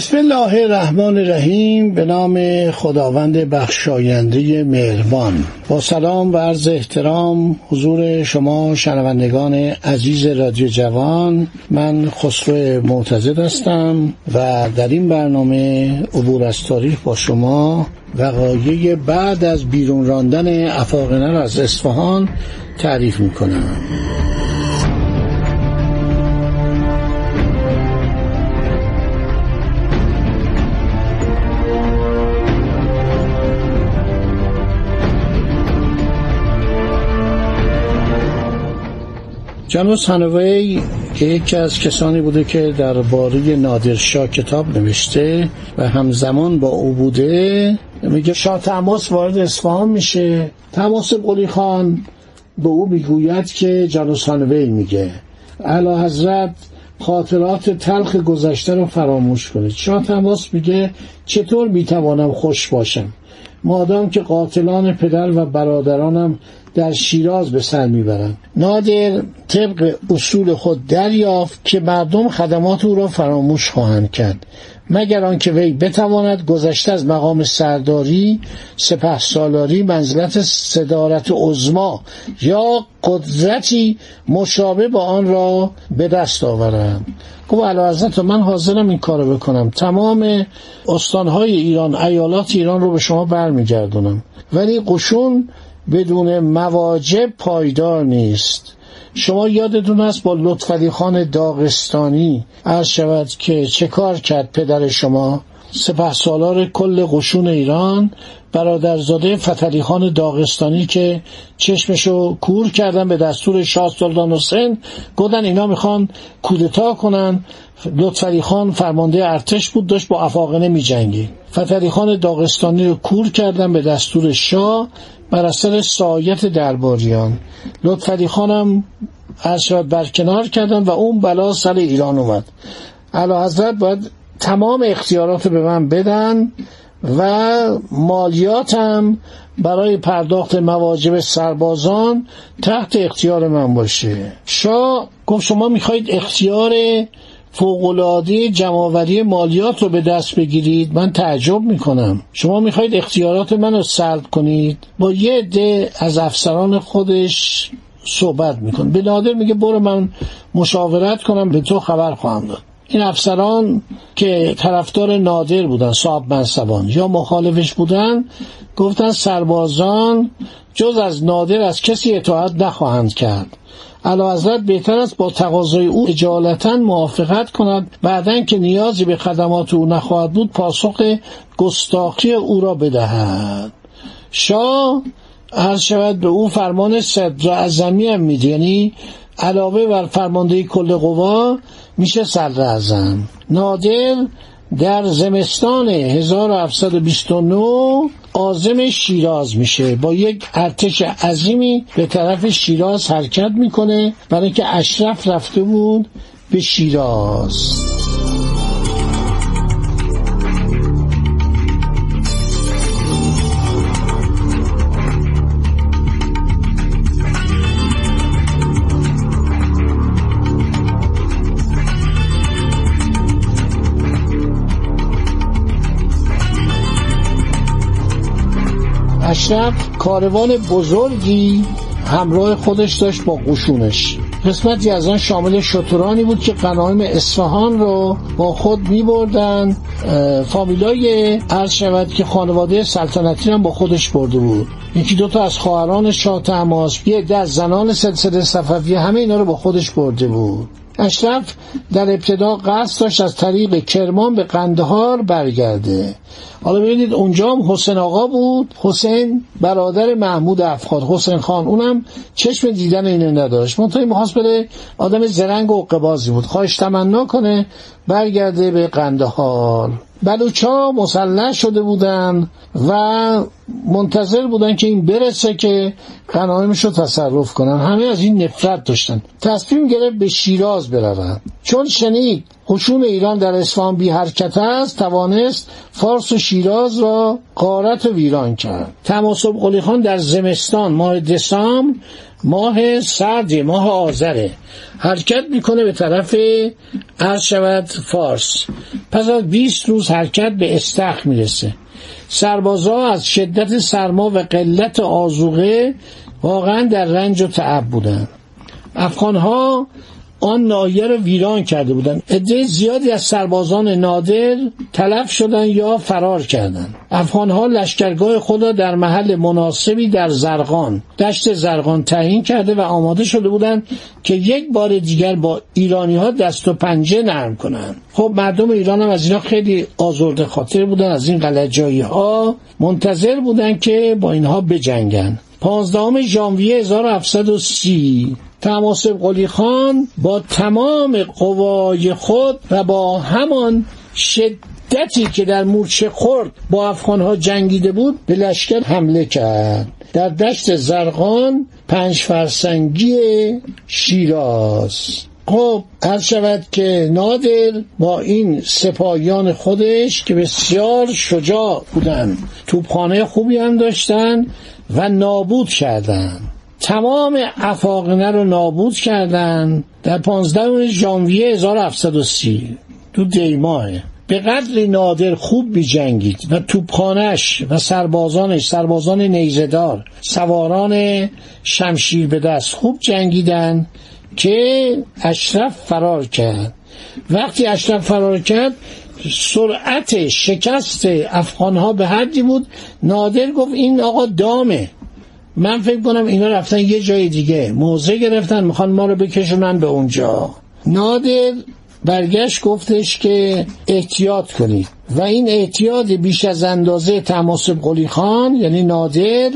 بسم الله الرحمن الرحیم به نام خداوند بخشاینده مهربان. با سلام و عرض احترام حضور شما شنوندگان عزیز رادیو جوان. من خسرو معتزد هستم و در این برنامه عبور از تاریخ با شما وقایع بعد از بیرون راندن افاقنه از اصفهان تعریف می‌کنم. جناب سنوی که یکی از کسانی بوده که درباره نادرشاه کتاب نوشته و همزمان با او بوده. میگه شاه تماس وارد اصفهان میشه. تماس قلی خان به او می‌گوید که جناب سنوی میگه اعلی حضرت خاطرات تلخ گذشته رو فراموش کنید. شاه تماس میگه چطور می‌توانم خوش باشم؟ مادام که قاتلان پدر و برادرانم در شیراز به سر می‌برند. نادر طبق اصول خود دریافت که مردم خدمات او را فراموش خواهند کرد. مگر آنکه وی بتواند گذشته از مقام سرداری سپه سالاری منزلت صدارت عزما یا قدرتی مشابه با آن را به دست آورند. گفت حضرت من حاضرم این کارو بکنم. تمام استانهای ایران ایالات ایران رو به شما برمیگردونم. ولی قشون بدون مواجب پایدار نیست. شما یادتون است با لطفعلی خان داغستانی عرض شود که چه کار کرد پدر شما؟ سپه سالار کل قشون ایران برادرزاده فتلی خان داغستانی که چشمشو کور کردن به دستور شاه سلطان حسین گفتن اینا می‌خوان کودتا کنن. لطفعلی خان فرمانده ارتش بود داشت با افاقنه می جنگی فتلی خان داغستانی رو کور کردن به دستور شاه. بر اثر سایت درباریان. لطفعلی خانم از برکنار کردن و اون بلا سر ایران اومد. علا حضرت باید تمام اختیارات به من بدن و مالیاتم برای پرداخت مواجب سربازان تحت اختیار من باشه. شاه گفت شما می‌خواید اختیار فوقلاده جمعوری مالیات رو به دست بگیرید. من تعجب می‌کنم. شما می‌خواید اختیارات من رو سلب کنید. با یه عده از افسران خودش صحبت میکن به نادر میگه برو من مشاورت کنم به تو خبر خواهم داد. این افسران که طرفدار نادر بودن صاحب منصبان یا مخالفش بودن گفتن سربازان جز از نادر از کسی اطاعت نخواهند کرد. علا حضرت بهتر است با تقاضای او اجالتا موافقت کند. بعدا که نیازی به خدمات او نخواهد بود پاسخ گستاخی او را بدهد. شاه عرض شود به او فرمان صدر اعظمی هم میده. یعنی علاوه بر فرمانده کل قوا میشه صدر اعظم نادر در زمستان 1729 آزم شیراز میشه. با یک ارتش عظیمی به طرف شیراز حرکت می‌کنه برای اینکه اشرف رفته بود به شیراز. اشرف کاروان بزرگی همراه خودش داشت با قشونش. قسمتی از آن شامل شترانی بود که قنایم اصفهان رو با خود می بردن فامیلای عرض شود که خانواده سلطنتی هم با خودش برده بود. یکی دوتا از خواهران شاه تماس یه ده زنان سلسله صفویه همه اینا رو با خودش برده بود. اشرف در ابتدا قصد داشت از طریق کرمان به قندهار برگرده. حالا ببینید اونجا هم حسین آقا بود. حسین برادر محمود افخار حسین خان اونم چشم دیدن اینو نداشت. منطقه می‌خواست بره آدم زرنگ و قبازی بود. خواهش تمنا کنه برگرده به قندهار. بلوچا مسلح شده بودن و منتظر بودن که این برسه که غنایمش رو تصرف کنن. همه از این نفرت داشتن. تصمیم گرفت به شیراز برون چون شنید خشون ایران در اصفهان بی حرکت است توانست فارس و شیراز را قارت و ویران کرد. تماسب قلی خان در زمستان ماه دسامبر ماه سردی ماه آذره. حرکت می‌کنه به طرف عرض شود فارس. پس از 20 روز حرکت به استخ می‌رسه. سربازا از شدت سرما و قلت آزوغه واقعا در رنج و تعب بودن. افغانها آن ناحیه را ویران کرده بودند عده زیادی از سربازان نادر تلف شدند یا فرار کردند افغانها لشکرگاه خود را در محل مناسبی در زرقان دشت زرقان تعیین کرده و آماده شده بودند که یک بار دیگر با ایرانی ها دست و پنجه نرم کنند. خب مردم ایران هم از اینا خیلی آزرده خاطر بودن از این غلجایی ها منتظر بودند که با اینها بجنگن. 15 ژانویه 1730 تماسب قلی خان با تمام قوای خود و با همان شدتی که در مورچه خورد با افغانها جنگیده بود به لشکر حمله کرد. در دشت زرقان پنج فرسنگی شیراز. خب عرض شود که نادر با این سپاهیان خودش که بسیار شجاع بودن توپخانه خوبی هم داشتن و نابود کردند. تمام افاقنه رو نابود کردن در 15 ژانویه 1730 تو دیماه به قدر نادر خوب بی جنگید و توپخانش و سربازانش سربازان نیزدار سواران شمشیر به دست خوب جنگیدن که اشرف فرار کرد. وقتی اشرف فرار کرد سرعت شکست افغانها به حدی بود. نادر گفت این آقا دامه. من فکر کنم اینا رفتن یه جای دیگه. موضع گرفتن می‌خوان ما رو بکشونن به اونجا. نادر برگشت گفتش که احتیاط کنید. و این احتیاط بیش از اندازه تماسب قلی خان یعنی نادر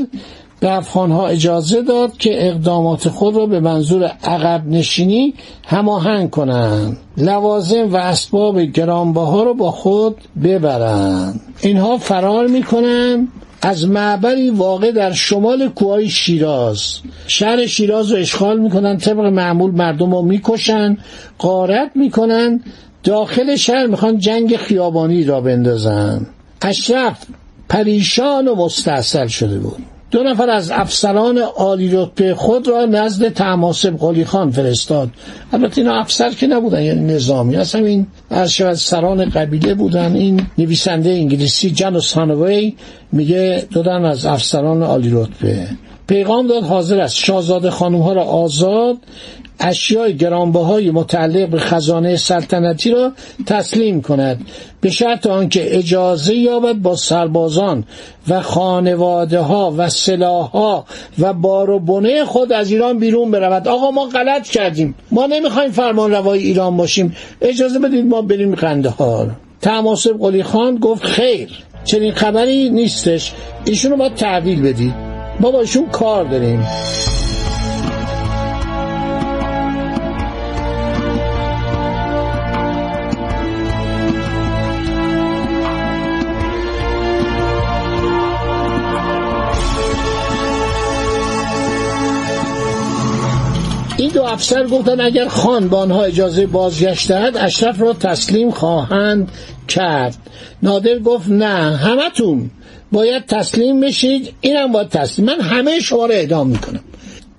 به افغانها اجازه داد که اقدامات خود را به منظور عقب نشینی هماهنگ کنند لوازم و اسباب گرانبها رو با خود ببرند اینها فرار می‌کنن. از معبری واقع در شمال کوهای شیراز. شهر شیراز رو اشغال می‌کنن طبق معمول مردم رو می‌کشن قارت می‌کنن داخل شهر می‌خوان جنگ خیابانی را بندازن. اشرف پریشان و مستحصل شده بود. دو نفر از افسران عالی رتبه خود را نزد تماسب قلی خان فرستاد. البته اینا افسر که نبودن یعنی نظامی. اصلا این از سران قبیله بودن. این نویسنده انگلیسی جانوس هانوی میگه دادن از افسران عالی رتبه. پیغام داد حاضر است. شاهزاده خانم ها را آزاد اشیای گرانبهای متعلق به خزانه سلطنتی را تسلیم کند. به شرط آنکه اجازه یابد با سربازان و خانواده ها و سلاح ها و بار و بنه خود از ایران بیرون برود. آقا ما غلط کردیم. ما نمی‌خوایم فرمان روای ایران باشیم. اجازه بدید ما بریم قندهار تماسب قلی خان گفت خیر. چنین خبری نیستش. ایشونو رو باید تحویل بدید. ما با ایشون کار داریم این. دو افسر گفتن اگر خان به آنها اجازه بازگشت دهد اشرف را تسلیم خواهند کرد. نادر گفت نه همتون باید تسلیم بشید اینم باید تسلیم. من همه شما را اعدام می‌کنم.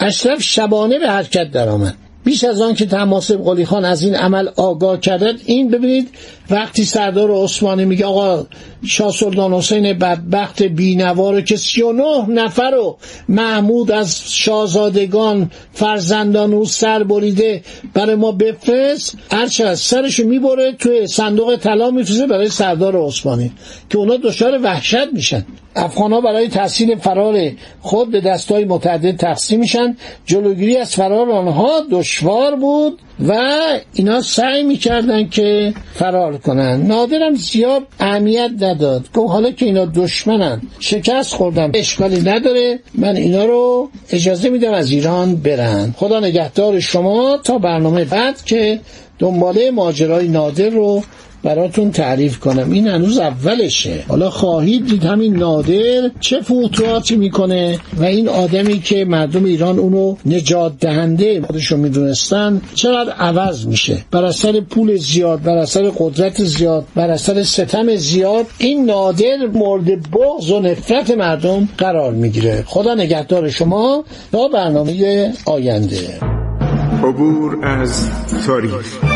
اشرف شبانه به حرکت درآمد. بیش از آن که تماسب قلی خان از این عمل آگاه کرد این ببینید وقتی سردار عثمانی میگه آقا شاه سلطان حسین بدبخت بینوا که 39 نفر رو محمود از شاهزادگان فرزندان او سر بریده برای ما بفرست هرچه از سرشو می‌بره توی صندوق طلا میفرسته برای سردار عثمانی که اونا دچار وحشت میشن. افغان ها برای تحصیل فرار خود به دستای متعدد تقسیم میشن. جلوگیری از فرار آنها دشوار بود. و اینا سعی می‌کردن که فرار کنن. نادرم زیاد اهمیت نداد. گفت حالا که اینا دشمنن شکست خوردم اشکالی نداره من اینا رو اجازه میدم از ایران برن. خدا نگهدار شما. تا برنامه بعد که دنباله ماجرای نادر رو براتون تعریف کنم. این هنوز اولشه. حالا خواهید دید همین نادر چه فتوحاتی می‌کنه و این آدمی که مردم ایران اونو نجات دهنده خودشو می‌دونستن چقدر عوض میشه. بر اثر پول زیاد بر اثر قدرت زیاد بر اثر ستم زیاد این نادر مورد بغض و نفرت مردم قرار می‌گیره. خدا نگهدار شما تا برنامه آینده. عبور از تاریخ.